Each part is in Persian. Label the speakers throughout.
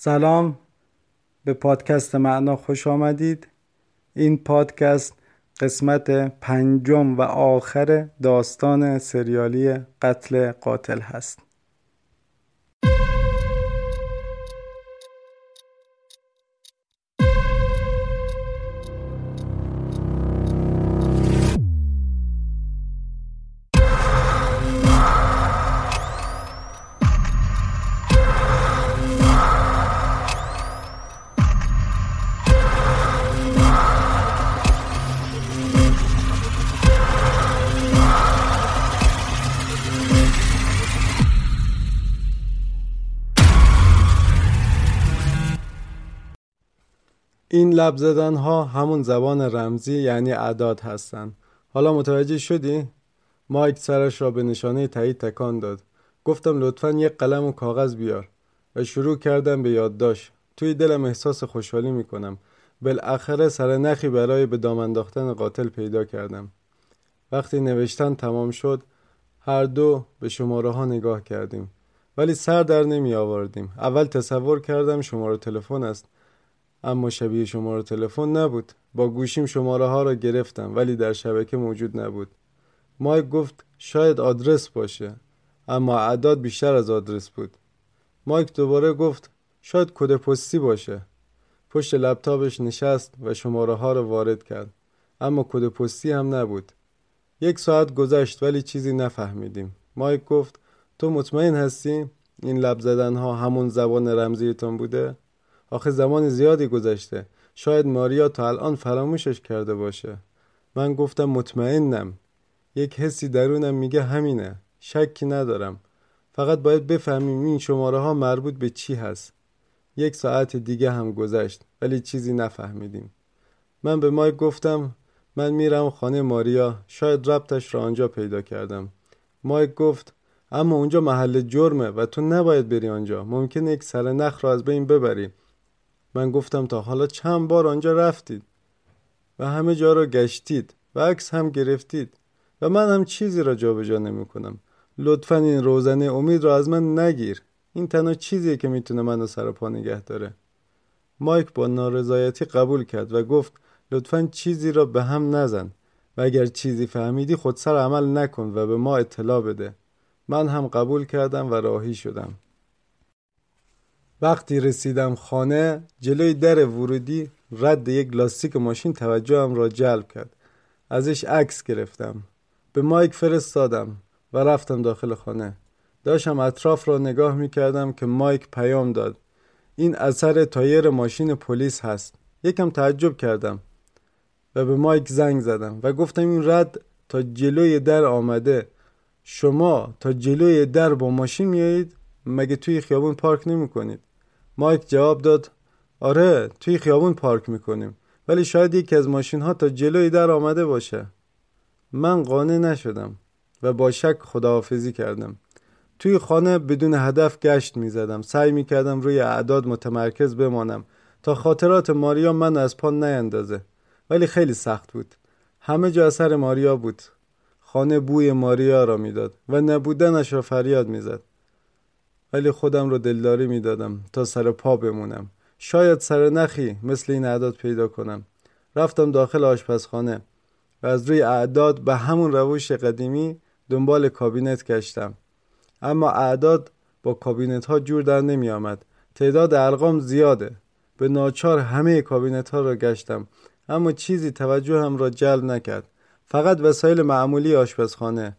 Speaker 1: سلام به پادکست معنا خوش آمدید. این پادکست قسمت پنجم و آخر داستان سریالی قتل قاتل هست. لب زدن ها همون زبان رمزی یعنی اعداد هستن. حالا متوجه شدی؟ مایک سرش را به نشانه تایید تکان داد. گفتم لطفا یک قلم و کاغذ بیار. و شروع کردم به یادداشت. توی دلم احساس خوشحالی می‌کنم. بالاخره سر نخی برای به دام انداختن قاتل پیدا کردم. وقتی نوشتن تمام شد هر دو به شماره ها نگاه کردیم. ولی سر در نمی آوردیم اول تصور کردم شماره تلفن است. اما شبیه شماره تلفن نبود. با گوشیم شماره ها را گرفتم ولی در شبکه موجود نبود. مایک گفت شاید آدرس باشه اما اعداد بیشتر از آدرس بود. مایک دوباره گفت شاید کد پستی باشه. پشت لپتاپش نشست و شماره ها را وارد کرد اما کد پستی هم نبود. یک ساعت گذشت ولی چیزی نفهمیدیم. مایک گفت تو مطمئن هستی؟ این لب زدن ها همون زبان رمزیتان بوده؟ آخه زمان زیادی گذشته. شاید ماریا تا الان فراموشش کرده باشه. من گفتم مطمئنم. یک حسی درونم میگه همینه. شکی ندارم. فقط باید بفهمیم این شماره ها مربوط به چی هست. یک ساعت دیگه هم گذشت ولی چیزی نفهمیدیم. من به مایک گفتم من میرم خانه ماریا. شاید ربطش را آنجا پیدا کردم. مایک گفت اما اونجا محل جرمه و تو نباید بری آنجا. ممکنه یک سر نخ را از بین ببری. من گفتم تا حالا چند بار آنجا رفتید و همه جا را گشتید و عکس هم گرفتید و من هم چیزی را جابجا نمی کنم. لطفا این روزنه امید را از من نگیر. این تنها چیزیه که می‌تونه منو سر پا نگه داره. مایک با نارضایتی قبول کرد و گفت لطفا چیزی را به هم نزن و اگر چیزی فهمیدی خود سر عمل نکن و به ما اطلاع بده. من هم قبول کردم و راهی شدم. وقتی رسیدم خانه جلوی در ورودی رد یک لاستیک ماشین توجهم را جلب کرد. ازش عکس گرفتم. به مایک فرستادم و رفتم داخل خانه. داشتم اطراف را نگاه می کردم که مایک پیام داد. این اثر تایر ماشین پلیس هست. یکم تعجب کردم و به مایک زنگ زدم و گفتم این رد تا جلوی در آمده. شما تا جلوی در با ماشین میایید مگه توی خیابون پارک نمی کنید مایک جواب داد. آره توی خیابون پارک می‌کنیم. ولی شاید یکی از ماشین ها تا جلوی در آمده باشه. من قانع نشدم و با شک خداحافظی کردم. توی خانه بدون هدف گشت می‌زدم. سعی می‌کردم روی اعداد متمرکز بمانم تا خاطرات ماریا من از پا نیندازه. ولی خیلی سخت بود. همه جا اثر ماریا بود. خانه بوی ماریا را می‌داد و نبودنش را فریاد می‌زد. ولی خودم رو دلداری می‌دادم تا سر پا بمونم. شاید سر نخی مثل این اعداد پیدا کنم. رفتم داخل آشپزخانه و از روی اعداد به همون روش قدیمی دنبال کابینت گشتم. اما اعداد با کابینت ها جور در نمی آمد تعداد ارقام زیاده. به ناچار همه کابینت ها را گشتم. اما چیزی توجهم را جلب نکرد. فقط وسایل معمولی آشپزخانه.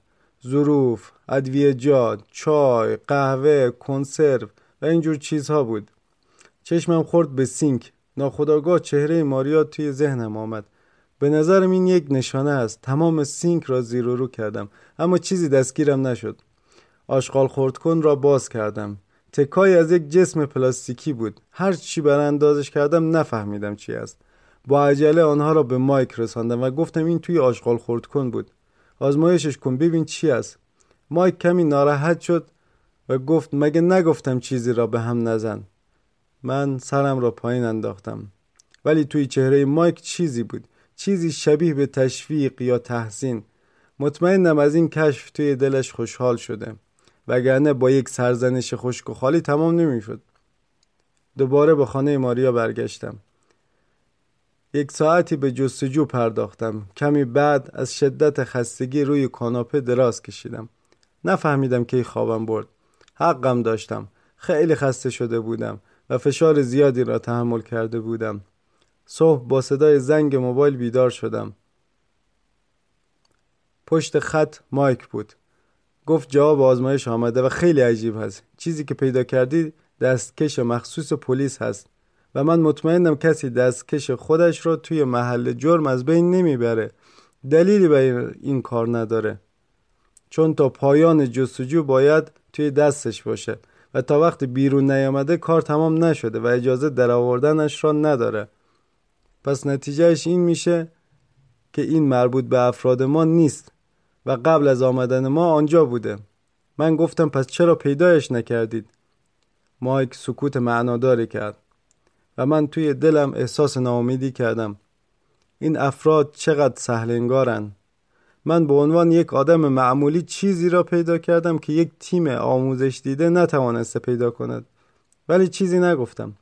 Speaker 1: ظروف، ادویه‌جات، چای، قهوه، کنسرو و اینجور چیزها بود. چشمم خورد به سینک. ناخودآگاه چهره ماریا توی ذهنم آمد. به نظرم این یک نشانه است. تمام سینک را زیر و رو کردم اما چیزی دستگیرم نشد. آشغال خردکن را باز کردم. تکایی از یک جسم پلاستیکی بود. هر چی بر اندازش کردم نفهمیدم چی است. با عجله آنها را به مایک رساندم و گفتم این توی آشغال خردکن بود. آزمایشش کن. ببین چی است مایک کمی ناراحت شد و گفت مگه نگفتم چیزی را به هم نزن. من سرم را پایین انداختم. ولی توی چهره مایک چیزی بود. چیزی شبیه به تشویق یا تحسین. مطمئنم از این کشف توی دلش خوشحال شده. وگرنه با یک سرزنش خشک و خالی تمام نمی‌شد. دوباره به خانه ماریا برگشتم. یک ساعتی به جستجو پرداختم. کمی بعد از شدت خستگی روی کاناپه دراز کشیدم. نفهمیدم کی خوابم برد. حقم داشتم. خیلی خسته شده بودم و فشار زیادی را تحمل کرده بودم. صبح با صدای زنگ موبایل بیدار شدم. پشت خط مایک بود. گفت جواب آزمایش آمده و خیلی عجیب هست. چیزی که پیدا کردی دستکش مخصوص پلیس هست. و من مطمئنم کسی دستکش خودش رو توی محل جرم از بین نمی‌بره. دلیلی به این کار نداره. چون تا پایان جستجو باید توی دستش باشه و تا وقت بیرون نیامده کار تمام نشده و اجازه در آوردنش را نداره. پس نتیجهش این میشه که این مربوط به افراد ما نیست و قبل از آمدن ما آنجا بوده. من گفتم پس چرا پیدایش نکردید؟ مایک سکوت معناداری کرد. و من توی دلم احساس ناامیدی کردم. این افراد چقدر سهلنگارن. من به عنوان یک آدم معمولی چیزی را پیدا کردم که یک تیم آموزش دیده نتوانسته پیدا کند. ولی چیزی نگفتم.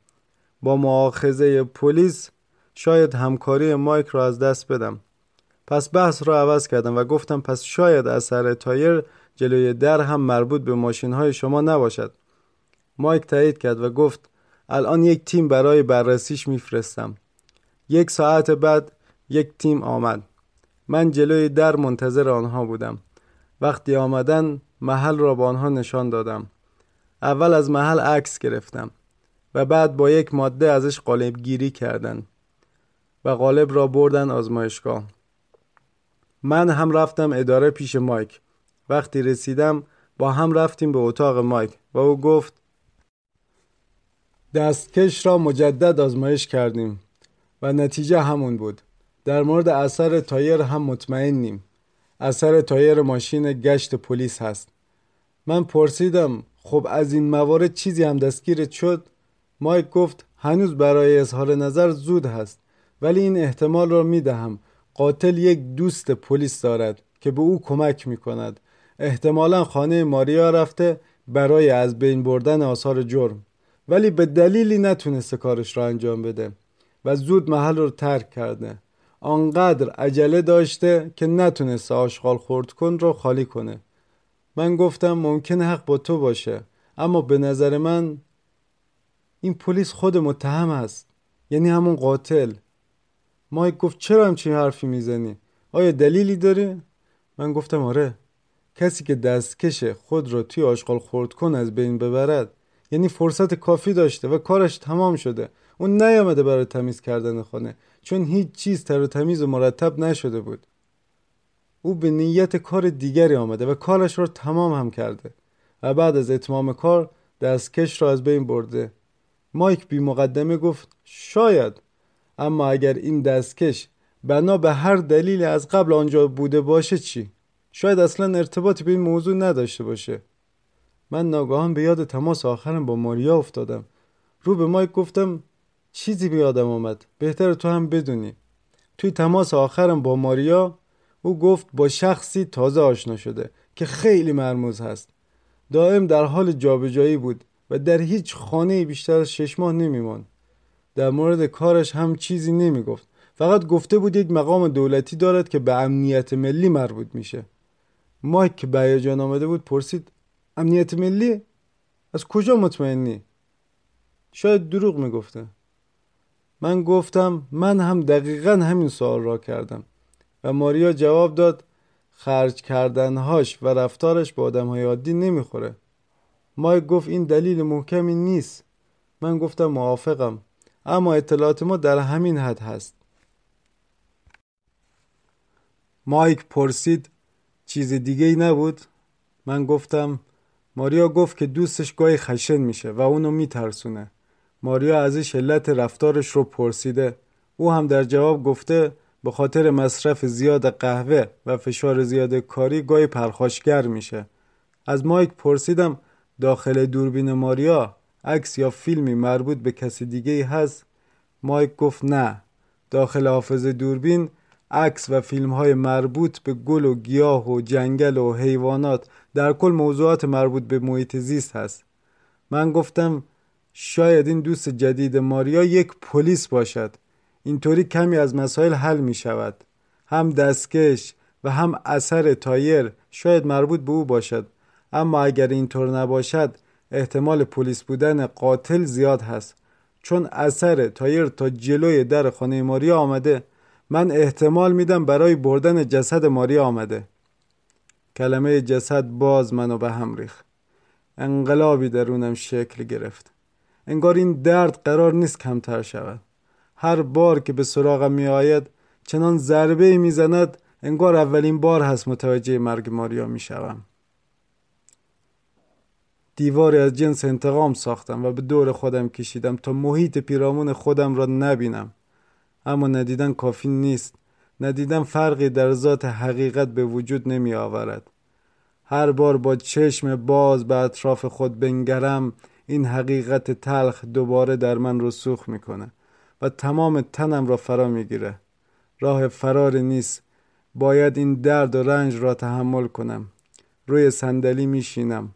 Speaker 1: با معاخذه پلیس شاید همکاری مایک را از دست بدم. پس بحث را عوض کردم و گفتم پس شاید اثر تایر جلوی در هم مربوط به ماشین های شما نباشد. مایک تایید کرد و گفت الان یک تیم برای بررسیش میفرستم. یک ساعت بعد یک تیم آمد. من جلوی در منتظر آنها بودم. وقتی آمدن محل را به آنها نشان دادم. اول از محل عکس گرفتم و بعد با یک ماده ازش قالب گیری کردن و قالب را بردن آزمایشگاه. من هم رفتم اداره پیش مایک. وقتی رسیدم با هم رفتیم به اتاق مایک و او گفت دستکش را مجدد آزمایش کردیم و نتیجه همون بود. در مورد اثر تایر هم مطمئنیم. اثر تایر ماشین گشت پلیس هست. من پرسیدم خب از این موارد چیزی هم دستگیرت شد؟ مایک گفت هنوز برای اظهار نظر زود هست ولی این احتمال را می دهم قاتل یک دوست پلیس دارد که به او کمک می کند احتمالا خانه ماریا رفته برای از بین بردن آثار جرم. ولی به دلیلی نتونسته کارش را انجام بده و زود محل رو ترک کرده. آنقدر عجله داشته که نتونسته آشغال خورد کن رو خالی کنه. من گفتم ممکن حق با تو باشه اما به نظر من این پلیس خود متهم است یعنی همون قاتل. مایک گفت چرا همچین حرفی می‌زنی؟ آیا دلیلی داره؟ من گفتم آره کسی که دستکش خود را توی آشغال خورد کن از بین ببرد. یعنی فرصت کافی داشته و کارش تمام شده. اون نیامده برای تمیز کردن خانه چون هیچ چیز تر و تمیز و مرتب نشده بود. او به نیت کار دیگری آمده و کارش را تمام هم کرده و بعد از اتمام کار دستکش را از بین برده. مایک بی مقدمه گفت شاید اما اگر این دستکش بنا به هر دلیلی از قبل آنجا بوده باشه چی؟ شاید اصلا ارتباطی به این موضوع نداشته باشه. من ناگاهان به یاد تماس آخرم با ماریا افتادم. رو به مایک گفتم چیزی به یادم آمد. بهتر تو هم بدونی. توی تماس آخرم با ماریا او گفت با شخصی تازه آشنا شده که خیلی مرموز هست. دائم در حال جابجایی بود و در هیچ خانه بیشتر از شش ماه نمیمان در مورد کارش هم چیزی نمی‌گفت. فقط گفته بود یک مقام دولتی دارد که به امنیت ملی مربوط میشه. مایک که به آمده بود پرسید امنیت ملی از کجا مطمئنی؟ شاید دروغ می‌گفته. من گفتم من هم دقیقا همین سوال را کردم و ماریا جواب داد خرج کردنهاش و رفتارش با آدم های عادی نمی‌خوره. مایک گفت این دلیل محکمی نیست. من گفتم موافقم اما اطلاعات ما در همین حد هست. مایک پرسید چیز دیگه ای نبود؟ من گفتم ماریا گفت که دوستش گاهی خشن میشه و اونو میترسونه. ماریا ازش علت رفتارش رو پرسیده. او هم در جواب گفته به خاطر مصرف زیاد قهوه و فشار زیاد کاری گاهی پرخاشگر میشه. از مایک پرسیدم داخل دوربین ماریا عکس یا فیلمی مربوط به کسی دیگه ای هست؟ مایک گفت نه. داخل حافظ دوربین عکس و فیلم های مربوط به گل و گیاه و جنگل و حیوانات در کل موضوعات مربوط به محیط زیست هست. من گفتم شاید این دوست جدید ماریا یک پلیس باشد. اینطوری کمی از مسائل حل می شود. هم دستکش و هم اثر تایر شاید مربوط به او باشد. اما اگر اینطور نباشد احتمال پلیس بودن قاتل زیاد هست. چون اثر تایر تا جلوی در خانه ماریا آمده من احتمال میدم برای بردن جسد ماریا آمده. کلمه جسد باز منو به هم ریخ انقلابی درونم شکل گرفت. انگار این درد قرار نیست کمتر شود. هر بار که به سراغم می آید چنان ضربه می زند انگار اولین بار هست متوجه مرگ ماریا می شوم. دیواری از جنس انتقام ساختم و به دور خودم کشیدم تا محیط پیرامون خودم را نبینم. اما ندیدن کافی نیست. ندیدن فرقی در ذات حقیقت به وجود نمی آورد. هر بار با چشم باز به اطراف خود بنگرم این حقیقت تلخ دوباره در من رسوخ می‌کنه و تمام تنم را فرا می‌گیره راه فرار نیست. باید این درد و رنج را تحمل کنم. روی صندلی میشینم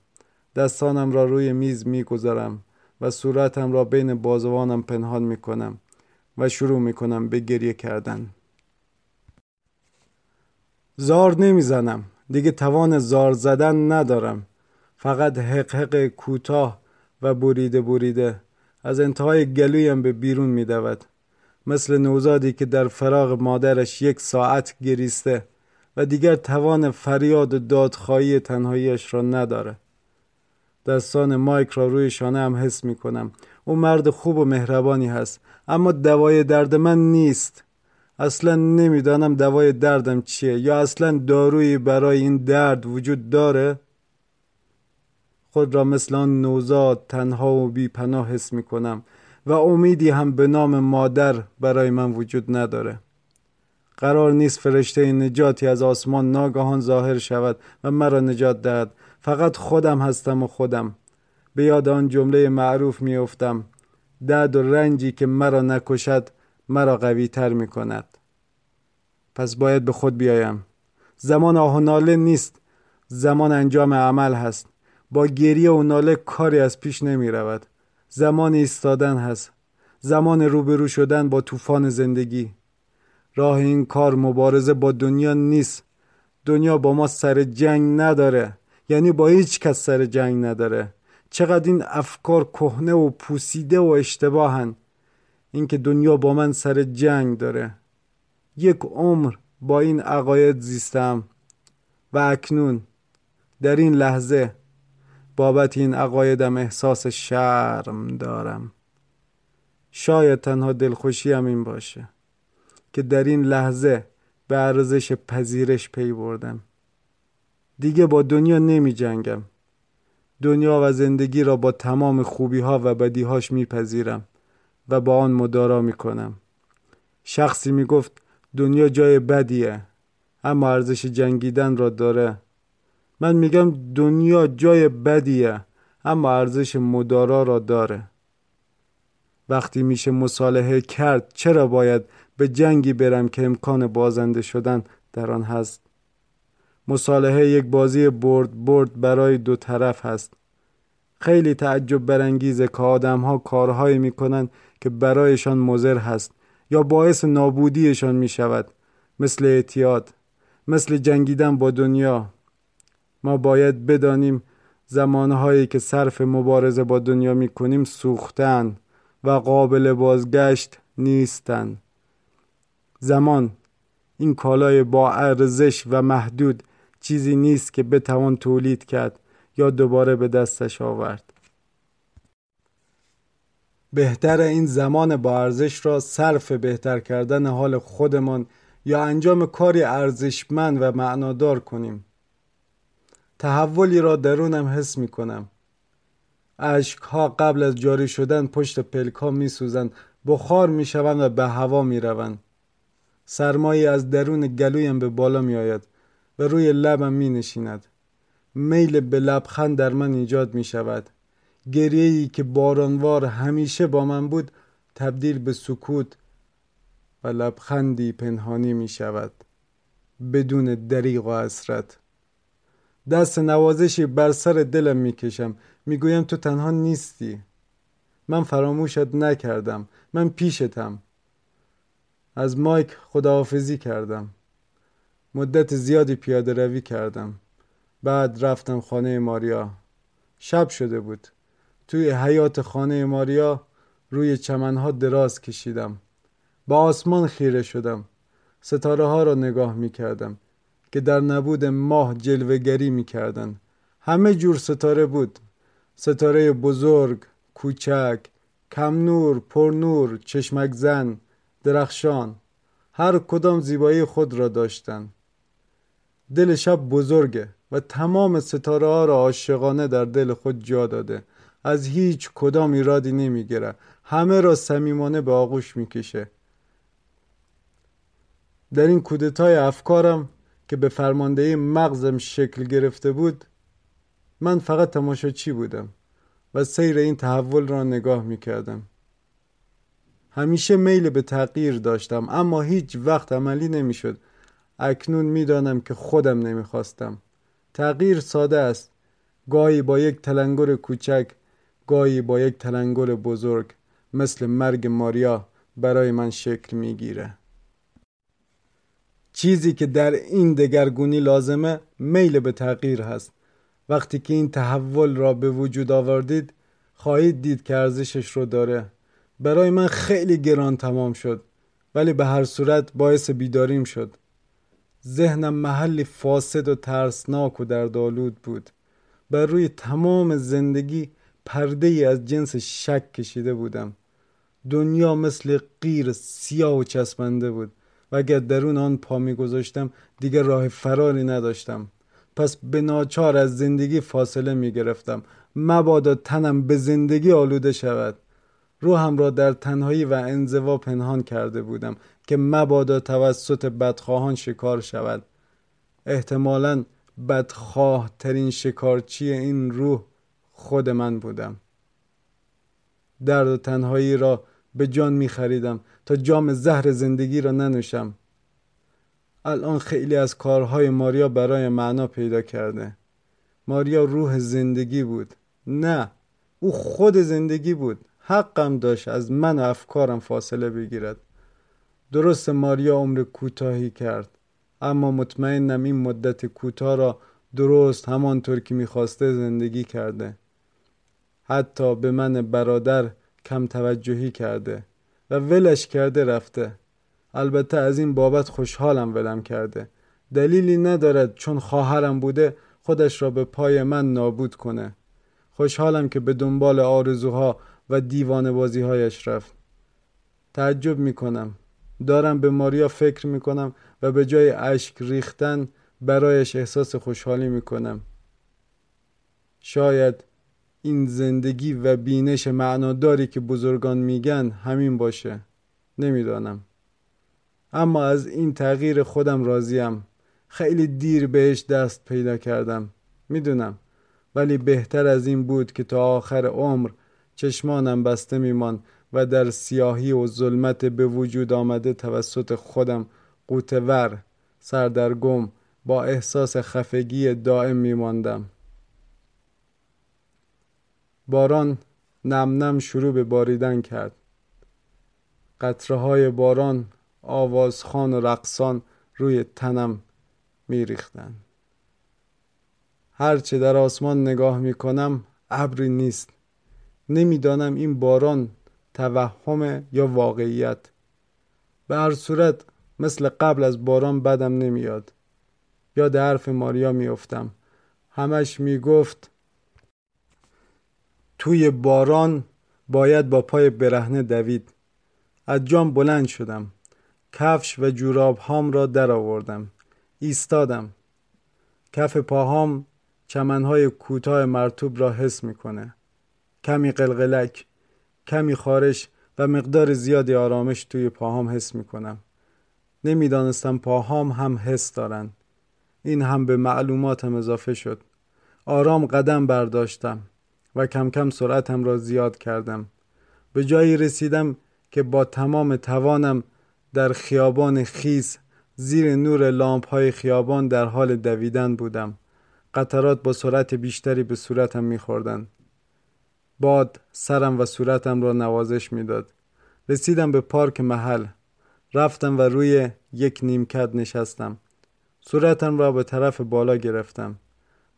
Speaker 1: دستانم را روی میز می‌گذارم و صورتم را بین بازوانم پنهان می‌کنم و شروع می‌کنم به گریه کردن. زار نمی‌زنم. دیگه توان زار زدن ندارم. فقط حق کوتاه و بریده بریده. از انتهای گلویم به بیرون میدود. مثل نوزادی که در فراغ مادرش یک ساعت گریسته و دیگر توان فریاد و دادخواهی تنهاییش را نداره. دستان مایک را روی شانه هم حس می کنم او مرد خوب و مهربانی هست. اما دوای درد من نیست. اصلا نمی‌دانم دوای دردم چیه. یا اصلا دارویی برای این درد وجود داره؟ خود را مثل آن نوزاد تنها و بی پناه حس می کنم و امیدی هم به نام مادر برای من وجود نداره. قرار نیست فرشته نجاتی از آسمان ناگهان ظاهر شود و مرا نجات دهد. فقط خودم هستم و خودم. به یاد آن جمله معروف میافتم. درد و رنجی که مرا نکشد مرا قوی تر می کند پس باید به خود بیایم. زمان آه و ناله نیست. زمان انجام عمل هست. با گریه و ناله کاری از پیش نمی رود زمان ایستادن هست. زمان روبرو شدن با طوفان زندگی. راه این کار مبارزه با دنیا نیست. دنیا با ما سر جنگ نداره. یعنی با هیچ کس سر جنگ نداره. چقدر این افکار کهنه و پوسیده و اشتباهن. اینکه دنیا با من سر جنگ داره. یک عمر با این عقاید زیستم. و اکنون در این لحظه بابت این عقایدم احساس شرم دارم. شاید تنها دلخوشیم این باشه که در این لحظه به ارزش پذیرش پی بردم. دیگه با دنیا نمی جنگم. دنیا و زندگی را با تمام خوبی ها و بدی هاش میپذیرم و با آن مدارا می کنم شخصی می گفت دنیا جای بدیه اما ارزش جنگیدن را داره. من میگم دنیا جای بدیه اما ارزش مدارا را داره. وقتی میشه مصالحه کرد چرا باید به جنگی برم که امکان بازنده شدن در آن هست؟ مصالحه یک بازی برد برد برای دو طرف هست. خیلی تعجب برانگیزه که آدم ها کارهایی می‌کنن که برایشان مضر هست یا باعث نابودیشان می شود مثل اعتیاد مثل جنگیدن با دنیا. ما باید بدانیم زمانهایی که صرف مبارزه با دنیا می کنیم سوختن و قابل بازگشت نیستن. زمان این کالای با ارزش و محدود چیزی نیست که بتوان تولید کرد یا دوباره به دستش آورد. بهتر این زمان با ارزش را صرف بهتر کردن حال خودمان یا انجام کاری ارزشمند و معنادار کنیم. تحولی را درونم حس می کنم. اشک ها قبل از جاری شدن پشت پلک ها می سوزند بخار می شوند و به هوا می روند. سرمایی از درون گلویم به بالا می آید. و روی لبم می نشیند میل به لبخند در من ایجاد می شود گریهی که بارانوار همیشه با من بود تبدیل به سکوت و لبخندی پنهانی می شود بدون دریغ و حسرت. دست نوازشی بر سر دلم می کشم می گویم تو تنها نیستی. من فراموشت نکردم. من پیشتم. از مایک خداحافظی کردم. مدت زیادی پیاده روی کردم. بعد رفتم خانه ماریا. شب شده بود. توی حیات خانه ماریا روی چمنها دراز کشیدم. با آسمان خیره شدم. ستاره ها را نگاه می کردم که در نبود ماه جلوگری می کردن. همه جور ستاره بود. ستاره بزرگ، کوچک، کم نور، پر نور، چشمک زن، درخشان. هر کدام زیبایی خود را داشتند. دل شب بزرگه و تمام ستاره ها را عاشقانه در دل خود جا داده. از هیچ کدام ایرادی نمی‌گیره. همه را صمیمانه به آغوش می‌کشه. در این کودتای افکارم که به فرماندهی مغزم شکل گرفته بود من فقط تماشاچی بودم و سیر این تحول را نگاه می‌کردم. همیشه میل به تغییر داشتم اما هیچ وقت عملی نمی‌شد. اکنون می‌دانم که خودم نمی‌خواستم. تغییر ساده است. گاهی با یک تلنگر کوچک گاهی با یک تلنگر بزرگ مثل مرگ ماریا برای من شکل می‌گیره. چیزی که در این دگرگونی لازمه میل به تغییر هست. وقتی که این تحول را به وجود آوردید خواهید دید که ارزشش رو داره. برای من خیلی گران تمام شد ولی به هر صورت باعث بیداریم شد. ذهنم محلی فاسد و ترسناک و دردآلود بود. بر روی تمام زندگی پرده ای از جنس شک کشیده بودم. دنیا مثل غیر سیاه و چسبنده بود. و اگر درون آن پا می گذاشتم دیگر راه فراری نداشتم. پس به ناچار از زندگی فاصله می گرفتم. مبادا تنم به زندگی آلوده شود. روحم را در تنهایی و انزوا پنهان کرده بودم. که مبادا توسط بدخواهان شکار شود. احتمالا بدخواه ترین شکارچی این روح خود من بودم. درد و تنهایی را به جان می خریدم تا جام زهر زندگی را ننوشم. الان خیلی از کارهای ماریا برای معنا پیدا کرده. ماریا روح زندگی بود. نه او خود زندگی بود. حقم داشت از من و افکارم فاصله بگیرد. درست ماریا عمر کوتاهی کرد. اما مطمئنم این مدت کوتاه را درست همانطور که می‌خواسته زندگی کرده. حتی به من برادر کم توجهی کرده و ولش کرده رفته. البته از این بابت خوشحالم ولم کرده. دلیلی ندارد چون خواهرم بوده خودش را به پای من نابود کنه. خوشحالم که به دنبال آرزوها و دیوان بازی هایش رفت. تعجب می‌کنم. دارم به ماریا فکر می‌کنم و به جای اشک ریختن برایش احساس خوشحالی می‌کنم. شاید این زندگی و بینش معناداری که بزرگان میگن همین باشه. نمی‌دانم. اما از این تغییر خودم راضیم. خیلی دیر بهش دست پیدا کردم. می‌دونم. ولی بهتر از این بود که تا آخر عمر چشمانم بسته میمان و در سیاهی و ظلمت به وجود آمده توسط خودم قوتور سردرگم با احساس خفگی دائم میماندم. باران نم نم شروع به باریدن کرد. قطره های باران آوازخان و رقصان روی تنم میریختند. هرچه در آسمان نگاه می‌کنم ابری نیست. نمی‌دانم این باران توهم یا واقعیت. به هر صورت مثل قبل از باران بدم نمیاد. یاد حرف ماریا میافتم. همش می‌گفت توی باران باید با پای برهنه دوید. از جام بلند شدم. کفش و جوراب هام را درآوردم ایستادم. کف پاهام چمنهای کوتاه مرتوب را حس می‌کنه. کمی قلقلک. کمی خارش و مقدار زیادی آرامش توی پاهام حس می‌کنم. نمی‌دانستم پاهام هم حس دارند این هم به معلوماتم اضافه شد. آرام قدم برداشتم و کم کم سرعتم را زیاد کردم. به جایی رسیدم که با تمام توانم در خیابان خیس زیر نور لامپ های خیابان در حال دویدن بودم. قطرات با سرعت بیشتری به صورتم میخوردند باد سرم و صورتم را نوازش می‌داد. رسیدم به پارک محل. رفتم و روی یک نیمکت نشستم. صورتم را به طرف بالا گرفتم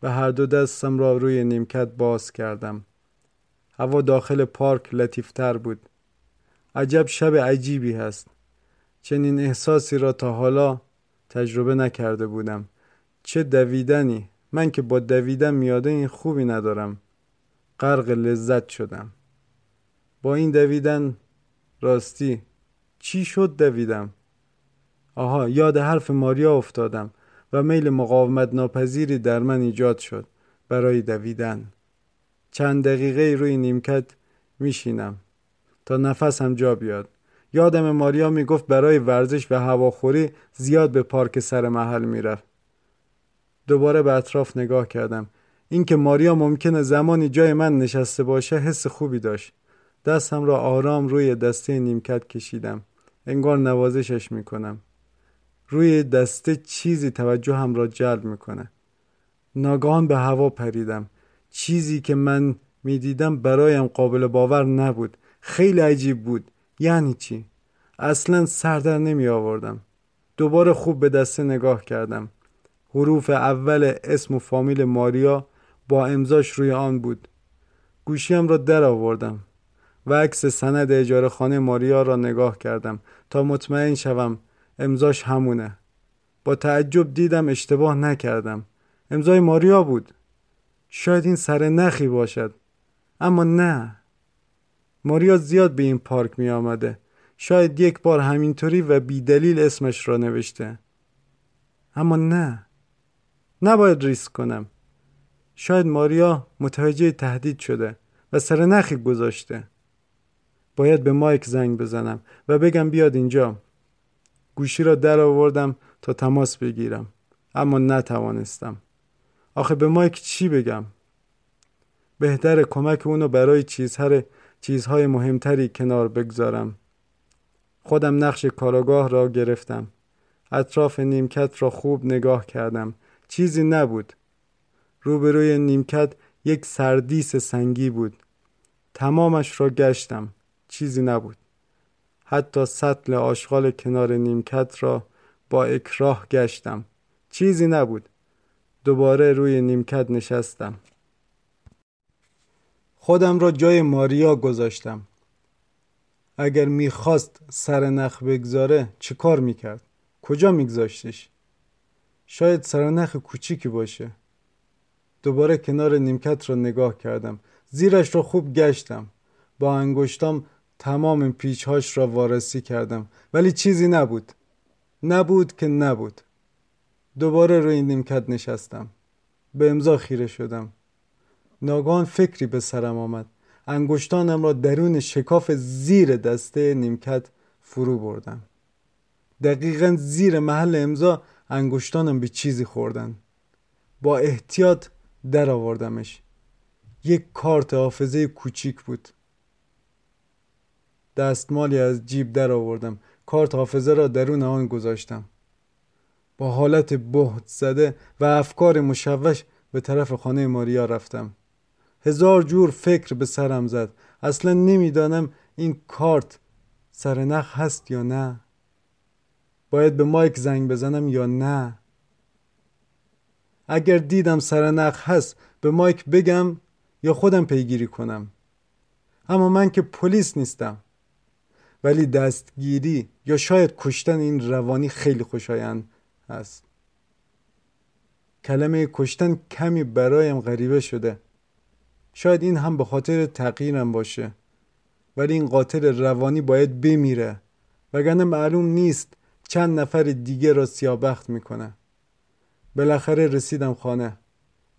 Speaker 1: و هر دو دستم را روی نیمکت باز کردم. هوا داخل پارک لطیفتر بود. عجب شب عجیبی هست. چنین احساسی را تا حالا تجربه نکرده بودم. چه دویدنی. من که با دویدن میاده این خوبی ندارم. غرق لذت شدم. با این دویدن راستی چی شد دویدم؟ آها یاد حرف ماریا افتادم و میل مقاومت ناپذیری در من ایجاد شد برای دویدن. چند دقیقه روی نیمکت میشینم تا نفسم جا بیاد. یادم ماریا می‌گفت برای ورزش و هواخوری زیاد به پارک سر محل می‌رفت. دوباره به اطراف نگاه کردم. اینکه ماریا ممکنه زمانی جای من نشسته باشه حس خوبی داشت. دستم را آرام روی دسته نیمکت کشیدم. انگار نوازشش می‌کنم. روی دسته چیزی توجه هم را جلب می‌کنه. ناگهان به هوا پریدم. چیزی که من می‌دیدم برایم قابل باور نبود. خیلی عجیب بود. یعنی چی؟ اصلا سردر نمی آوردم. دوباره خوب به دسته نگاه کردم. حروف اول اسم و فامیل ماریا با امضاش روی آن بود. گوشیم را در آوردم و عکس سند اجاره خانه ماریا را نگاه کردم تا مطمئن شوم امضاش همونه. با تعجب دیدم اشتباه نکردم. امضای ماریا بود. شاید این سر نخی باشد. اما نه. ماریا زیاد به این پارک می آمده. شاید یک بار همینطوری و بیدلیل اسمش را نوشته. اما نه. نباید ریسک کنم. شاید ماریا متوجه تهدید شده و سر نخی گذاشته. باید به مایک زنگ بزنم و بگم بیاد اینجا. گوشی را در آوردم تا تماس بگیرم اما نتوانستم. آخه به مایک چی بگم؟ بهتر کمک اونو برای چیزهای, چیزهای مهمتری کنار بگذارم. خودم نقش کاراگاه را گرفتم. اطراف نیمکت را خوب نگاه کردم. چیزی نبود. روبروی نیمکت یک سردیس سنگی بود. تمامش را گشتم. چیزی نبود. حتی سطل آشغال کنار نیمکت را با اکراه گشتم. چیزی نبود. دوباره روی نیمکت نشستم. خودم را جای ماریا گذاشتم. اگر می‌خواست سر نخ بگذاره چه کار می‌کرد؟ کجا میگذاشتش؟ شاید سر نخ کوچیکی باشه. دوباره کنار نیمکت را نگاه کردم. زیرش را خوب گشتم. با انگشتام تمام پیچهاش را وارسی کردم ولی چیزی نبود. نبود که نبود. دوباره روی نیمکت نشستم. به امضا خیره شدم. ناگهان فکری به سرم آمد. انگشتانم را درون شکاف زیر دسته نیمکت فرو بردم. دقیقا زیر محل امضا انگشتانم به چیزی خوردن. با احتیاط در آوردمش. یک کارت حافظه کوچیک بود. دستمالی از جیب در آوردم. کارت حافظه را درون آن گذاشتم. با حالت بهت زده و افکار مشوش به طرف خانه ماریا رفتم. هزار جور فکر به سرم زد. اصلا نمی‌دانم این کارت سرنخ هست یا نه. باید به مایک زنگ بزنم یا نه. اگر دیدم سرنخ هست به مایک بگم یا خودم پیگیری کنم. اما من که پلیس نیستم. ولی دستگیری یا شاید کشتن این روانی خیلی خوشایند است. کلمه کشتن کمی برایم غریبه شده. شاید این هم به خاطر تغییرم باشه. ولی این قاتل روانی باید بمیره. وگرنه معلوم نیست چند نفر دیگه را سیابخت می‌کنه. بالاخره رسیدم خانه.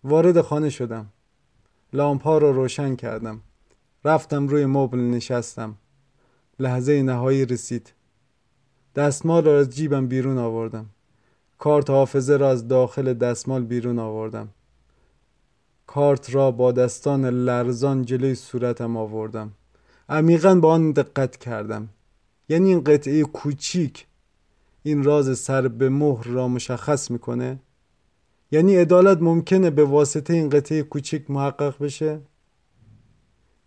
Speaker 1: وارد خانه شدم. لامپ ها را روشن کردم. رفتم روی مبل نشستم. لحظه نهایی رسید. دستمال را از جیبم بیرون آوردم. کارت حافظه را از داخل دستمال بیرون آوردم. کارت را با دستان لرزان جلوی صورتم آوردم. عمیقا با آن دقت کردم. یعنی این قطعه کوچیک. این راز سر به مهر را مشخص می‌کنه. یعنی عدالت ممکنه به واسطه این قطعه کوچیک محقق بشه؟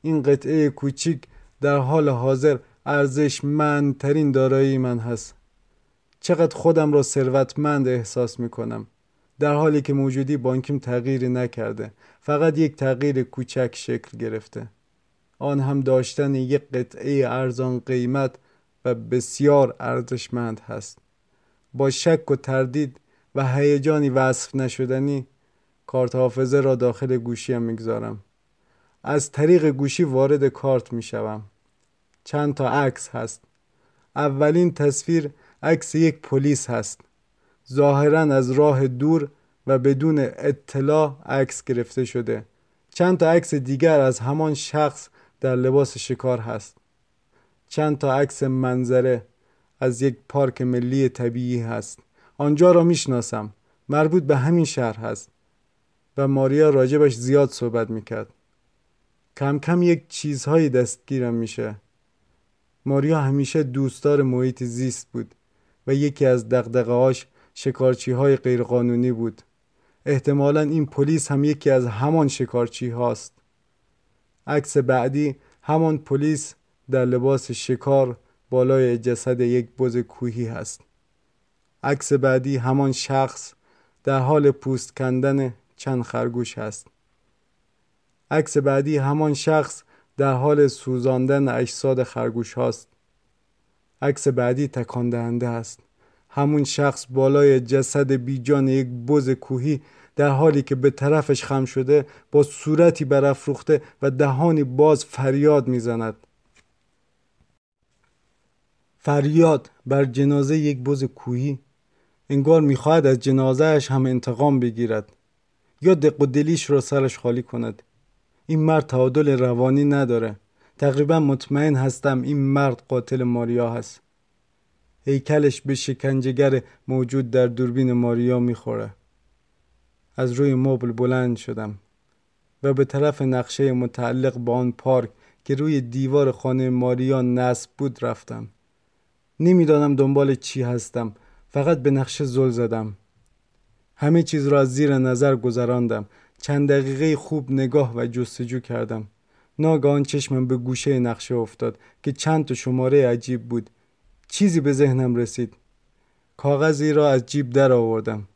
Speaker 1: این قطعه کوچیک در حال حاضر ارزشمندترین دارایی من هست. چقدر خودم را ثروتمند احساس می‌کنم. در حالی که موجودی بانکیم تغییری نکرده فقط یک تغییر کوچک شکل گرفته. آن هم داشتن یک قطعه ارزان قیمت و بسیار ارزشمند هست. با شک و تردید و هیجانی وصف نشدنی کارت حافظه را داخل گوشیم می‌گذارم. از طریق گوشی وارد کارت می‌شوم. چند تا عکس هست. اولین تصویر عکس یک پلیس هست. ظاهرا از راه دور و بدون اطلاع عکس گرفته شده. چند تا عکس دیگر از همان شخص در لباس شکار هست. چند تا عکس منظره از یک پارک ملی طبیعی هست. آنجا را می‌شناسم. مربوط به همین شهر هست. و ماریا راجبش زیاد صحبت می‌کرد. کم کم یک چیزهایی دستگیرم میشه. ماریا همیشه دوستدار محیط زیست بود و یکی از دقدقهاش شکارچی های غیرقانونی بود. احتمالا این پلیس هم یکی از همان شکارچی هاست. عکس بعدی همان پلیس در لباس شکار بالای جسد یک بز کوهی هست. عکس بعدی همان شخص در حال پوست کندن چند خرگوش هست. عکس بعدی همان شخص در حال سوزاندن اجساد خرگوش هاست. عکس بعدی تکان دهنده است. همون شخص بالای جسد بیجان یک بز کوهی در حالی که به طرفش خم شده با صورتی برافروخته و دهانی باز فریاد می‌زند. فریاد بر جنازه یک بز کوهی انگار می‌خواهد از جنازهش هم انتقام بگیرد. یا دق و دلیش را سرش خالی کند. این مرد تعادل روانی نداره. تقریبا مطمئن هستم این مرد قاتل ماریا هست. هیکلش به شکنجهگر موجود در دوربین ماریا می‌خوره. از روی مبل بلند شدم و به طرف نقشه متعلق به آن پارک که روی دیوار خانه ماریا نصب بود رفتم. نمی‌دانم دنبال چی هستم. فقط به نقشه زل زدم. همه چیز را از زیر نظر گذراندم. چند دقیقه خوب نگاه و جستجو کردم. ناگهان چشمم به گوشه نقشه افتاد که چند تا شماره عجیب بود. چیزی به ذهنم رسید. کاغذی را از جیب در آوردم.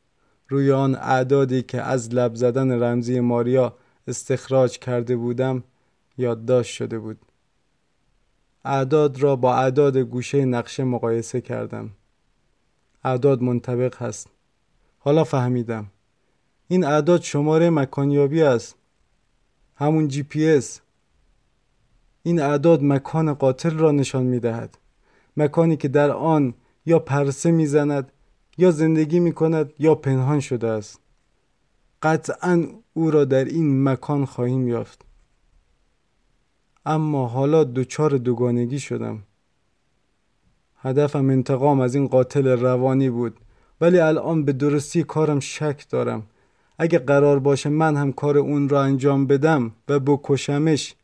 Speaker 1: روی آن اعدادی که از لب زدن رمزی ماریا استخراج کرده بودم یادداشت شده بود. اعداد را با اعداد گوشه نقشه مقایسه کردم. اعداد منطبق هست. حالا فهمیدم. این اعداد شماره مکانیابی است. همون جی پی اس. این اعداد مکان قاتل را نشان می دهد مکانی که در آن یا پرسه می‌زند یا زندگی می کند یا پنهان شده است. قطعا او را در این مکان خواهیم یافت. اما حالا دچار دوگانگی شدم. هدفم انتقام از این قاتل روانی بود. ولی الان به درستی کارم شک دارم. اگه قرار باشه من هم کار اون را انجام بدم و بکشمش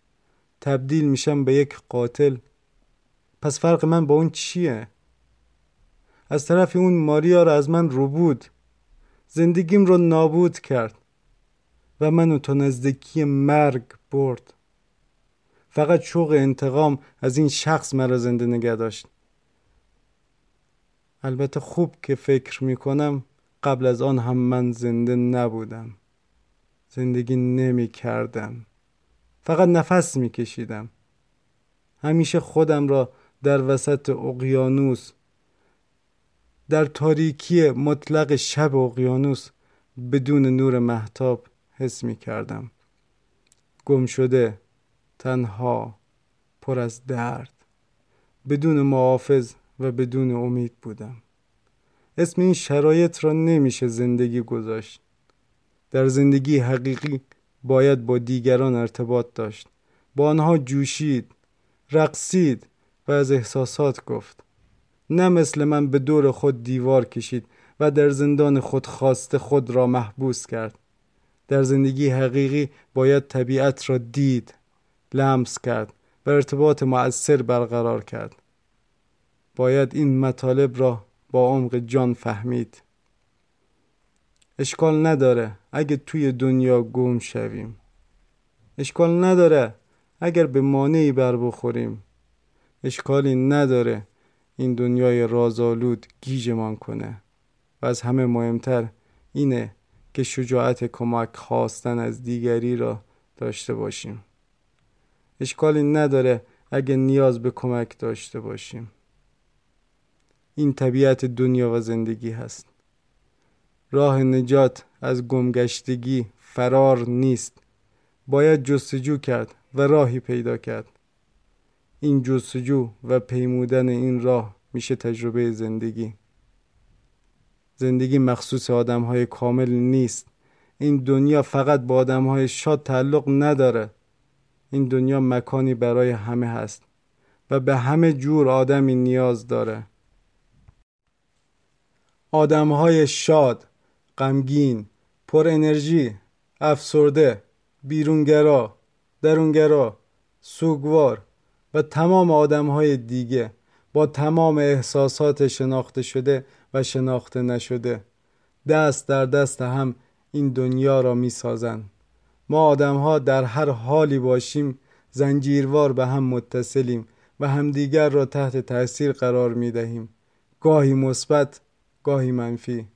Speaker 1: تبدیل میشم به یک قاتل. پس فرق من با اون چیه؟ از طرف اون ماریا را از من رو بود. زندگیم رو نابود کرد و منو تا نزدیکی مرگ برد. فقط شوق انتقام از این شخص مرا زنده نگه داشت. البته خوب که فکر می‌کنم قبل از آن هم من زنده نبودم. زندگی نمی کردم فقط نفس می کشیدم همیشه خودم را در وسط اقیانوس در تاریکی مطلق شب اقیانوس بدون نور محتاب حس می کردم گم شده تنها پر از درد بدون محافظ و بدون امید بودم. اسم این شرایط را نمیشه زندگی گذاشت. در زندگی حقیقی باید با دیگران ارتباط داشت. با آنها جوشید رقصید و از احساسات گفت. نه مثل من به دور خود دیوار کشید و در زندان خود خواست خود را محبوس کرد. در زندگی حقیقی باید طبیعت را دید لمس کرد و ارتباط مؤثر برقرار کرد. باید این مطالب را با عمق جان فهمید. اشکال نداره اگه توی دنیا گم شویم. اشکال نداره اگر به مانعی بر بخوریم. اشکالی نداره این دنیای رازآلود گیجمان کنه. و از همه مهمتر اینه که شجاعت کمک خواستن از دیگری را داشته باشیم. اشکالی نداره اگه نیاز به کمک داشته باشیم. این طبیعت دنیا و زندگی هست. راه نجات از گمگشتگی فرار نیست. باید جستجو کرد و راهی پیدا کرد. این جستجو و پیمودن این راه میشه تجربه زندگی. زندگی مخصوص آدم های کامل نیست. این دنیا فقط با آدم های شاد تعلق نداره. این دنیا مکانی برای همه هست و به همه جور آدمی نیاز داره. آدم های شاد، غمگین، پر انرژی، افسرده، بیرونگرا، درونگرا، سوگوار و تمام آدم های دیگه با تمام احساسات شناخته شده و شناخته نشده دست در دست هم این دنیا را می سازن. ما آدم ها در هر حالی باشیم زنجیروار به هم متصلیم و همدیگر را تحت تاثیر قرار می دهیم گاهی مثبت گاهی منفی.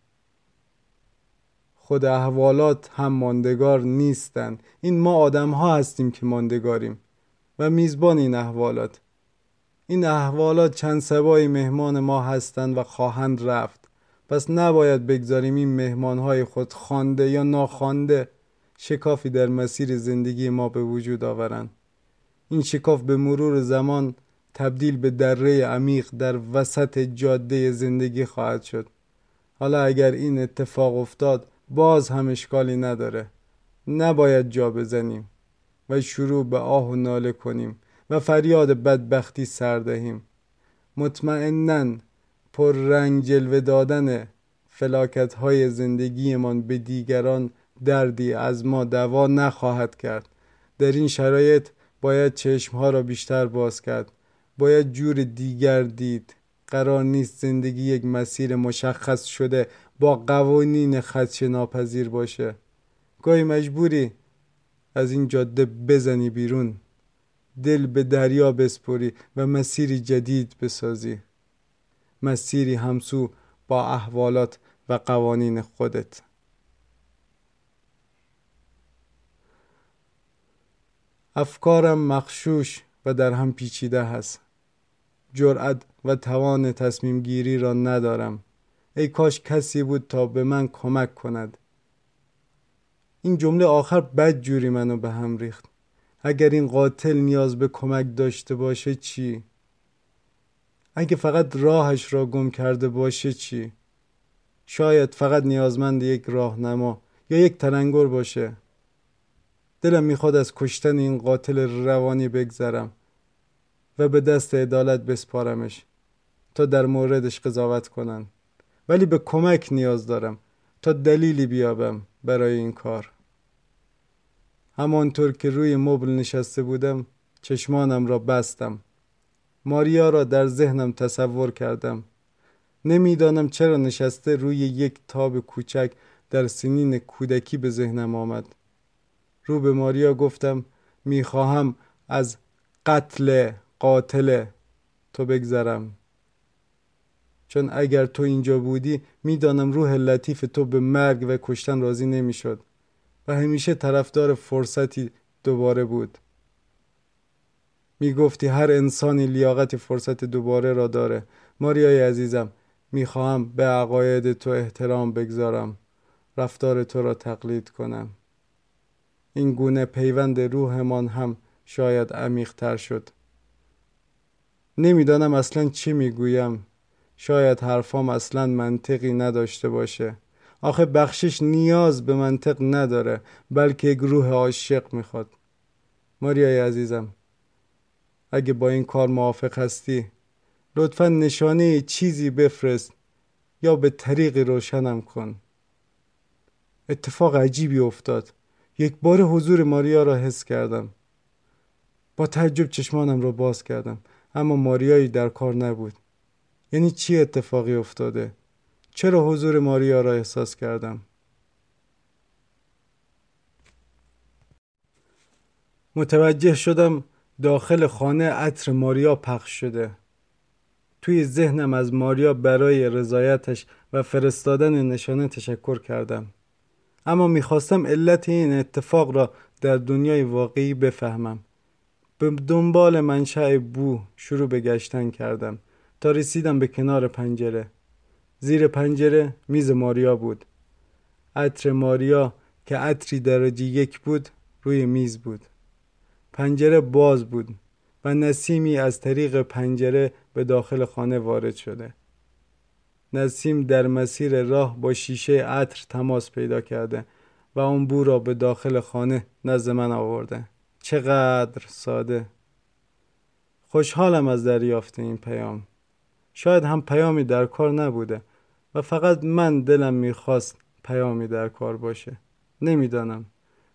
Speaker 1: خود احوالات هم ماندگار نیستند. این ما آدم ها هستیم که ماندگاریم و میزبان این احوالات. این احوالات چند سبای مهمان ما هستند و خواهند رفت. پس نباید بگذاریم این مهمانهای خود خوانده یا ناخوانده شکافی در مسیر زندگی ما به وجود آورند. این شکاف به مرور زمان تبدیل به دره عمیق در وسط جاده زندگی خواهد شد. حالا اگر این اتفاق افتاد باز هم اشکالی نداره. نباید جا بزنیم و شروع به آه و ناله کنیم و فریاد بدبختی سر دهیم. مطمئنا پر رنگ جلوه دادن فلاکت های زندگیمان به دیگران دردی از ما دوا نخواهد کرد. در این شرایط باید چشم ها را بیشتر باز کرد. باید جور دیگر دید. قرار نیست زندگی یک مسیر مشخص شده با قوانین خدش ناپذیر باشه. گاهی مجبوری از این جاده بزنی بیرون. دل به دریا بسپری و مسیری جدید بسازی. مسیری همسو با احوالات و قوانین خودت. افکارم مخشوش و در هم پیچیده هست. جرأت و توان تصمیم گیری را ندارم. ای کاش کسی بود تا به من کمک کند. این جمله آخر بد جوری منو به هم ریخت. اگر این قاتل نیاز به کمک داشته باشه چی؟ اگه فقط راهش را گم کرده باشه چی؟ شاید فقط نیازمند یک راهنما یا یک ترنگور باشه. دلم می‌خواد از کشتن این قاتل روانی بگذرم و به دست عدالت بسپارمش. تا در موردش قضاوت کنن ولی به کمک نیاز دارم تا دلیلی بیابم برای این کار. همانطور که روی مبل نشسته بودم چشمانم را بستم. ماریا را در ذهنم تصور کردم. نمی‌دانم چرا نشسته روی یک تاب کوچک در سنین کودکی به ذهنم آمد. رو به ماریا گفتم می‌خواهم از قتل قاتل تو بگذرم. چون اگر تو اینجا بودی می‌دانم روح لطیف تو به مرگ و کشتن راضی نمی‌شد. و همیشه طرفدار فرصتی دوباره بود. می گفتی هر انسانی لیاقت فرصت دوباره را داره. ماریای عزیزم می‌خواهم به عقاید تو احترام بگذارم. رفتار تو را تقلید کنم. این گونه پیوند روحمان هم شاید عمیقتر شد. نمی‌دانم اصلا چی می‌گویم. شاید حرفام اصلا منطقی نداشته باشه. آخه بخشش نیاز به منطق نداره بلکه یک روح عاشق می‌خواد. ماریای عزیزم اگه با این کار موافق هستی لطفا نشانه چیزی بفرست یا به طریقی روشنم کن. اتفاق عجیبی افتاد. یک بار حضور ماریا را حس کردم. با تعجب چشمانم را باز کردم اما ماریایی در کار نبود. یعنی چی اتفاقی افتاده؟ چرا حضور ماریا را احساس کردم؟ متوجه شدم داخل خانه عطر ماریا پخش شده. توی ذهنم از ماریا برای رضایتش و فرستادن نشانه تشکر کردم. اما می‌خواستم علت این اتفاق را در دنیای واقعی بفهمم. به دنبال منشأ بو شروع به گشتن کردم. تا رسیدم به کنار پنجره. زیر پنجره میز ماریا بود. عطر ماریا که عطری درجه یک بود روی میز بود. پنجره باز بود و نسیمی از طریق پنجره به داخل خانه وارد شده. نسیم در مسیر راه با شیشه عطر تماس پیدا کرده و اون بو را به داخل خانه نزد من آورده. چقدر ساده! خوشحالم از دریافت این پیام. شاید هم پیامی در کار نبوده و فقط من دلم می‌خواست پیامی در کار باشه. نمی‌دانم.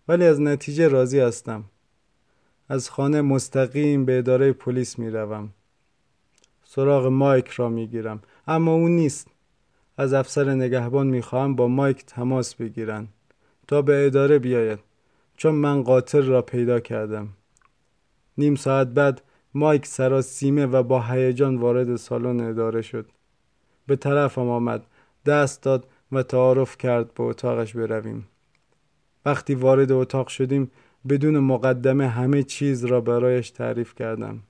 Speaker 1: ولی از نتیجه راضی هستم. از خانه مستقیم به اداره پلیس می‌روم. سراغ مایک را می‌گیرم. اما او نیست. از افسر نگهبان می‌خواهم با مایک تماس بگیرن تا به اداره بیاید. چون من قاتل را پیدا کردم. نیم ساعت بعد مایک سراسیمه و با هیجان وارد سالن اداره شد. به طرفم آمد دست داد و تعارف کرد به اتاقش برویم. وقتی وارد اتاق شدیم بدون مقدمه همه چیز را برایش تعریف کردم.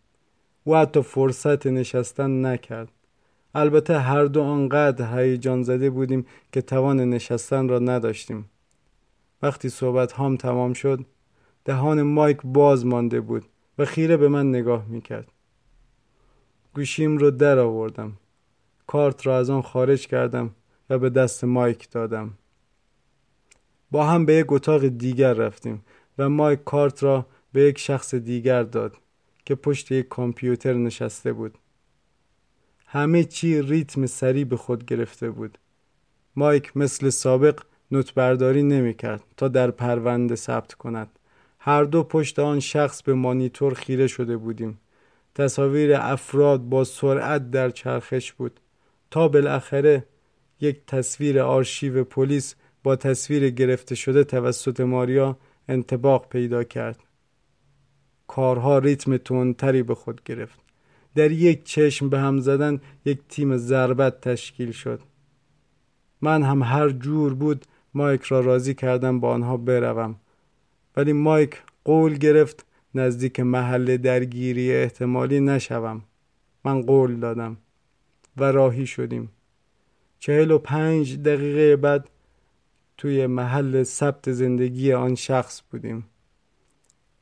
Speaker 1: او حتی فرصت نشستن نکرد. البته هر دو آنقدر هیجان زده بودیم که توان نشستن را نداشتیم. وقتی صحبت هام تمام شد دهان مایک باز مانده بود. و خیره به من نگاه می‌کرد. گوشیم رو در آوردم. کارت را از آن خارج کردم و به دست مایک دادم. با هم به یک اتاق دیگر رفتیم و مایک کارت را به یک شخص دیگر داد که پشت یک کامپیوتر نشسته بود. همه چی ریتم سریع به خود گرفته بود. مایک مثل سابق نوت برداری نمی کرد تا در پرونده ثبت کند. هر دو پشت آن شخص به مانیتور خیره شده بودیم. تصاویر افراد با سرعت در چرخش بود. تا بالاخره یک تصویر آرشیو پلیس با تصویر گرفته شده توسط ماریا انتباق پیدا کرد. کارها ریتم تندتری به خود گرفت. در یک چشم به هم زدن یک تیم ضربت تشکیل شد. من هم هر جور بود مایک را راضی کردم با آنها بروم. ولی مایک قول گرفت نزدیک محل درگیری احتمالی نشوم. من قول دادم و راهی شدیم. چهل و پنج دقیقه بعد توی محل ثبت زندگی آن شخص بودیم.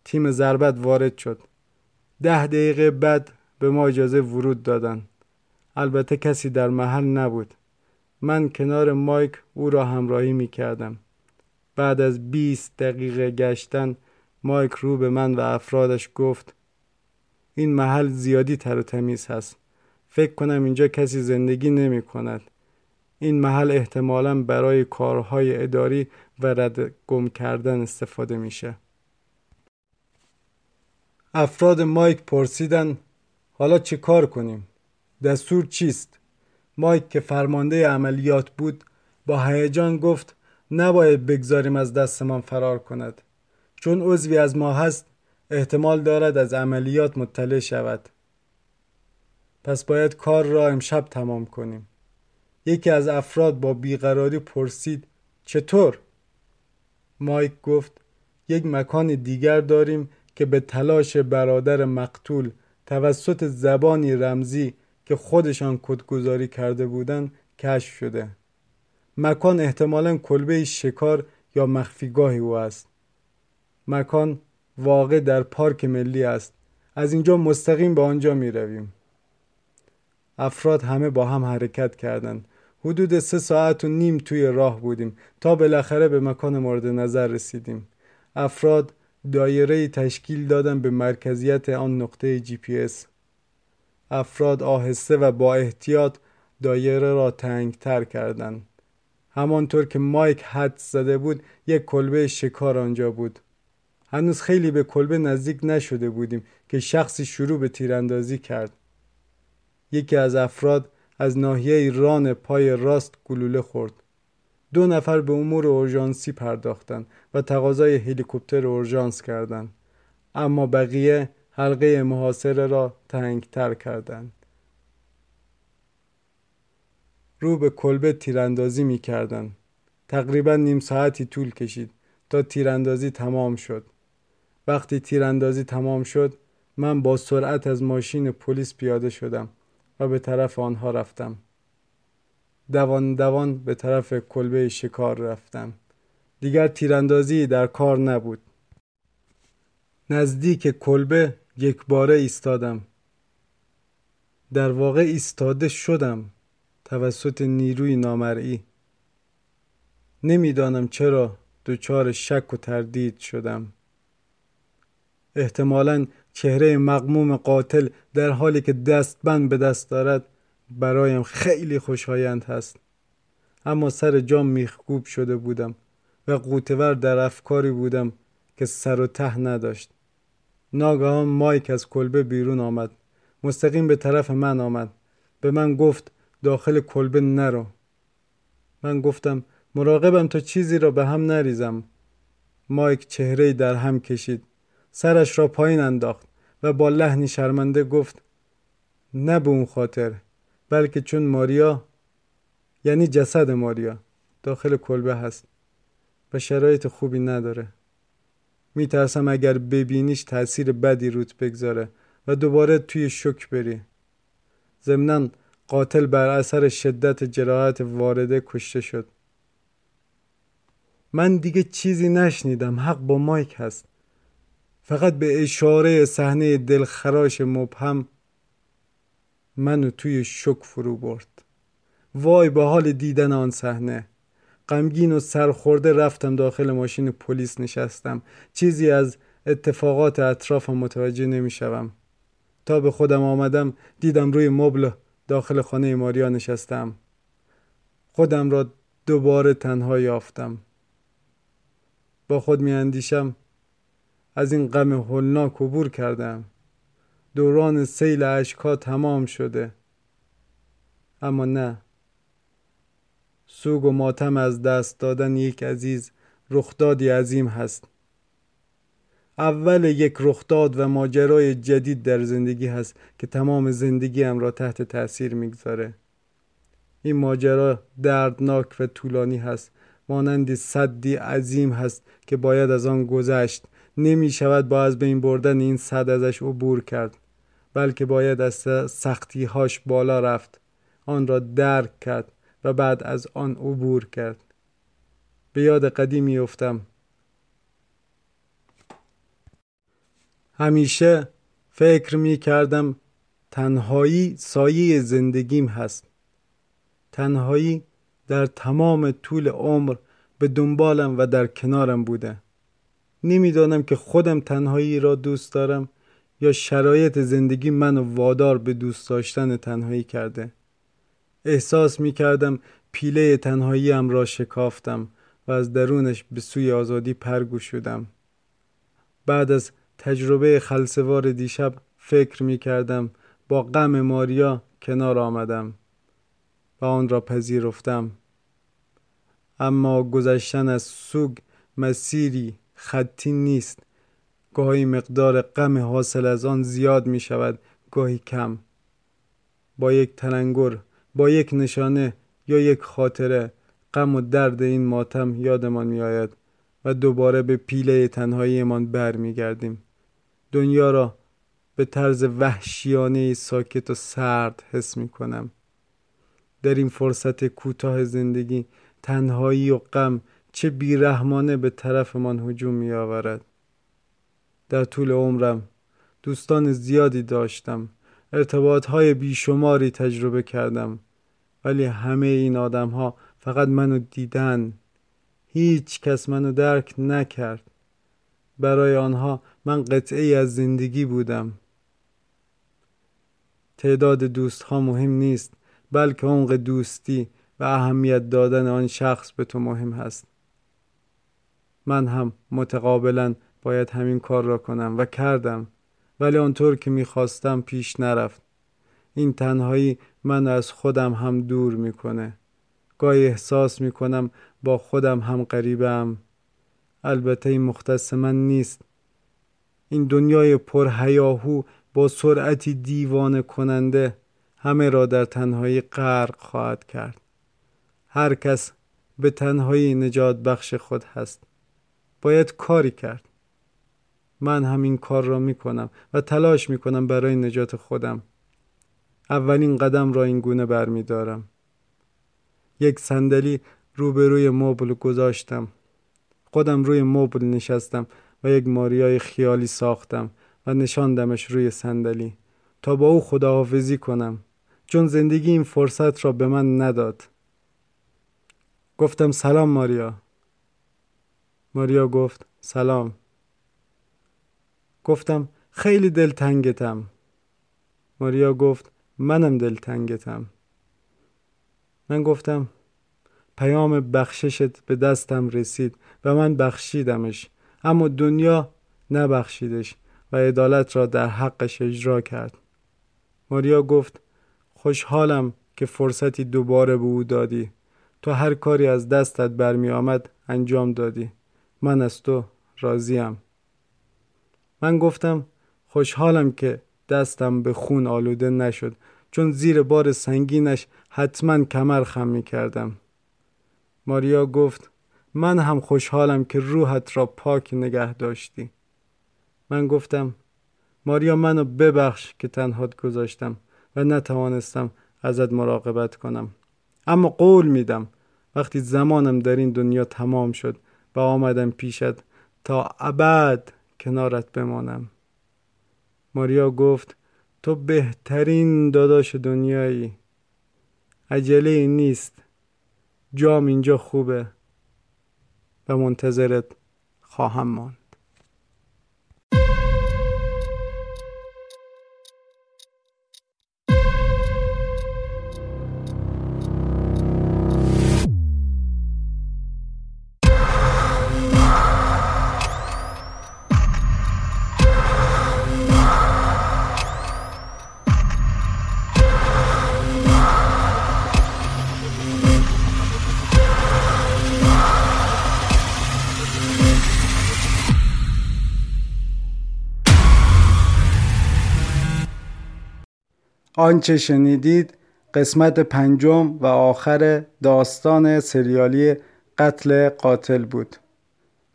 Speaker 1: تیم ضربت وارد شد. ده دقیقه بعد به ما اجازه ورود دادن. البته کسی در محل نبود. من کنار مایک او را همراهی می کردم بعد از 20 دقیقه گشتن مایک رو به من و افرادش گفت این محل زیادی تر و تمیز هست فکر کنم اینجا کسی زندگی نمی کند این محل احتمالا برای کارهای اداری و رد گم کردن استفاده میشه افراد مایک پرسیدن حالا چه کار کنیم؟ دستور چیست؟ مایک که فرمانده عملیات بود با هیجان گفت نباید بگذاریم از دستمان فرار کند. چون عضوی از ما هست احتمال دارد از عملیات مطلع شود. پس باید کار را امشب تمام کنیم. یکی از افراد با بیقراری پرسید چطور؟ مایک گفت یک مکان دیگر داریم که به تلاش برادر مقتول توسط زبانی رمزی که خودشان کدگذاری کرده بودند کشف شده. مکان احتمالا کلبه شکار یا مخفیگاه او است. مکان واقع در پارک ملی است. از اینجا مستقیم به آنجا می رویم. افراد همه با هم حرکت کردند. حدود سه ساعت و نیم توی راه بودیم تا بالاخره به مکان مورد نظر رسیدیم. افراد دایره تشکیل دادن به مرکزیت آن نقطه جی پی اس. افراد آهسته و با احتیاط دایره را تنگ تر کردند. همانطور که مایک حد زده بود یک کلبه شکار آنجا بود. هنوز خیلی به کلبه نزدیک نشده بودیم که شخصی شروع به تیراندازی کرد. یکی از افراد از ناحیه ران پای راست گلوله خورد. دو نفر به امور اورژانسی پرداختند و تقاضای هلیکوپتر اورژانس کردند اما بقیه حلقه محاصره را تنگتر کردند رو به کلبه تیراندازی می کردن. تقریبا نیم ساعتی طول کشید تا تیراندازی تمام شد. وقتی تیراندازی تمام شد من با سرعت از ماشین پلیس پیاده شدم و به طرف آنها رفتم. دوان دوان به طرف کلبه شکار رفتم. دیگر تیراندازی در کار نبود. نزدیک کلبه یک باره ایستادم. در واقع ایستاده شدم. توسط نیروی نامرئی. نمی‌دانم چرا دچار شک و تردید شدم. احتمالا چهره مقموم قاتل در حالی که دستبند به دست دارد برایم خیلی خوشایند هست. اما سر جام میخکوب شده بودم و قوتور در افکاری بودم که سر و ته نداشت. ناگهان مایک از کلبه بیرون آمد. مستقیم به طرف من آمد. به من گفت داخل کلبه نرو. من گفتم مراقبم تا چیزی را به هم نریزم. مایک چهره در هم کشید. سرش را پایین انداخت و با لحنی شرمنده گفت نه به اون خاطر بلکه چون ماریا یعنی جسد ماریا داخل کلبه هست و شرایط خوبی نداره. میترسم اگر ببینیش تاثیر بدی روت بگذاره و دوباره توی شک بری. ضمنا قاتل بر اثر شدت جراحت وارده کشته شد. من دیگه چیزی نشنیدم. حق با مایک هست. فقط به اشاره صحنه دلخراش مبهم منو توی شک فرو برد. وای به حال دیدن آن صحنه. غمگین و سرخورده رفتم داخل ماشین پلیس نشستم. چیزی از اتفاقات اطرافم متوجه نمی‌شوم. تا به خودم آمدم دیدم روی مبل داخل خانه ماریا نشستم. خودم را دوباره تنها یافتم. با خود می اندیشم از این غم هولناک عبور کردم. دوران سیل اشکا تمام شده. اما نه. سوگ و ماتم از دست دادن یک عزیز رخدادی عظیم هست. اول یک رخداد و ماجرای جدید در زندگی هست که تمام زندگیم را تحت تاثیر می‌گذاره. این ماجرا دردناک و طولانی هست. مانندی صدی عظیم هست که باید از آن گذشت. نمی شود با از بین بردن این صد ازش عبور کرد بلکه باید از سختی هاش بالا رفت. آن را درک کرد و بعد از آن عبور کرد. به یاد قدیمی افتم. همیشه فکر می کردم تنهایی سایه زندگیم هست. تنهایی در تمام طول عمر به دنبالم و در کنارم بوده. نمی‌دانم که خودم تنهایی را دوست دارم یا شرایط زندگی منو وادار به دوست داشتن تنهایی کرده. احساس می کردم پیله تنهاییم را شکافتم و از درونش به سوی آزادی پرگو شدم. بعد از تجربه خلصوار دیشب فکر می کردم با غم ماریا کنار آمدم و آن را پذیرفتم. اما گذشتن از سوگ مسیری خطی نیست. گاهی مقدار غم حاصل از آن زیاد می شود گاهی کم. با یک تلنگر با یک نشانه یا یک خاطره غم و درد این ماتم یادمان می آید و دوباره به پیله تنهاییمان برمیگردیم. دنیا را به طرز وحشیانه ساکت و سرد حس می کنم در این فرصت کوتاه زندگی تنهایی و غم چه بیرحمانه به طرفمان هجوم می آورد در طول عمرم دوستان زیادی داشتم. ارتباط های بیشماری تجربه کردم. ولی همه این آدم ها فقط منو دیدن. هیچ کس منو درک نکرد. برای آنها من قطعه از زندگی بودم. تعداد دوست ها مهم نیست بلکه عمق دوستی و اهمیت دادن آن شخص به تو مهم هست. من هم متقابلا باید همین کار را کنم و کردم ولی آنطور که می‌خواستم پیش نرفت. این تنهایی من از خودم هم دور می‌کنه. گاهی احساس می‌کنم با خودم هم قریبم البته این مختص من نیست. این دنیای پرهیاهو با سرعتی دیوانه کننده همه را در تنهایی غرق خواهد کرد. هر کس به تنهایی نجات بخش خود هست. باید کاری کرد. من همین کار را می کنم و تلاش می کنم برای نجات خودم. اولین قدم را این گونه برمی دارم. یک صندلی روبروی مبل گذاشتم. خودم روی مبل نشستم. یک ماریای خیالی ساختم و نشاندمش روی صندلی تا با او خداحافظی کنم چون زندگی این فرصت را به من نداد. گفتم سلام ماریا. ماریا گفت سلام. گفتم خیلی دلتنگتم. ماریا گفت منم دلتنگتم. من گفتم پیام بخششت به دستم رسید و من بخشیدمش. اما دنیا نبخشیدش و عدالت را در حقش اجرا کرد. ماریا گفت خوشحالم که فرصتی دوباره به او دادی. تو هر کاری از دستت برمی آمد انجام دادی. من از تو راضیم. من گفتم خوشحالم که دستم به خون آلوده نشد. چون زیر بار سنگینش حتما کمر خم می کردم ماریا گفت من هم خوشحالم که روحت را پاک نگه داشتی. من گفتم ماریا منو ببخش که تنهات گذاشتم و نتوانستم ازت مراقبت کنم. اما قول میدم وقتی زمانم در این دنیا تمام شد و آمدم پیشت تا ابد کنارت بمانم. ماریا گفت تو بهترین داداش دنیایی. عجله نیست. جام اینجا خوبه. و منتظرت خواهم ماند. آنچه شنیدید قسمت پنجم و آخر داستان سریالی قتل قاتل بود.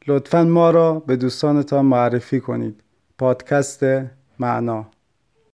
Speaker 1: لطفا ما را به دوستانتان معرفی کنید. پادکست معنا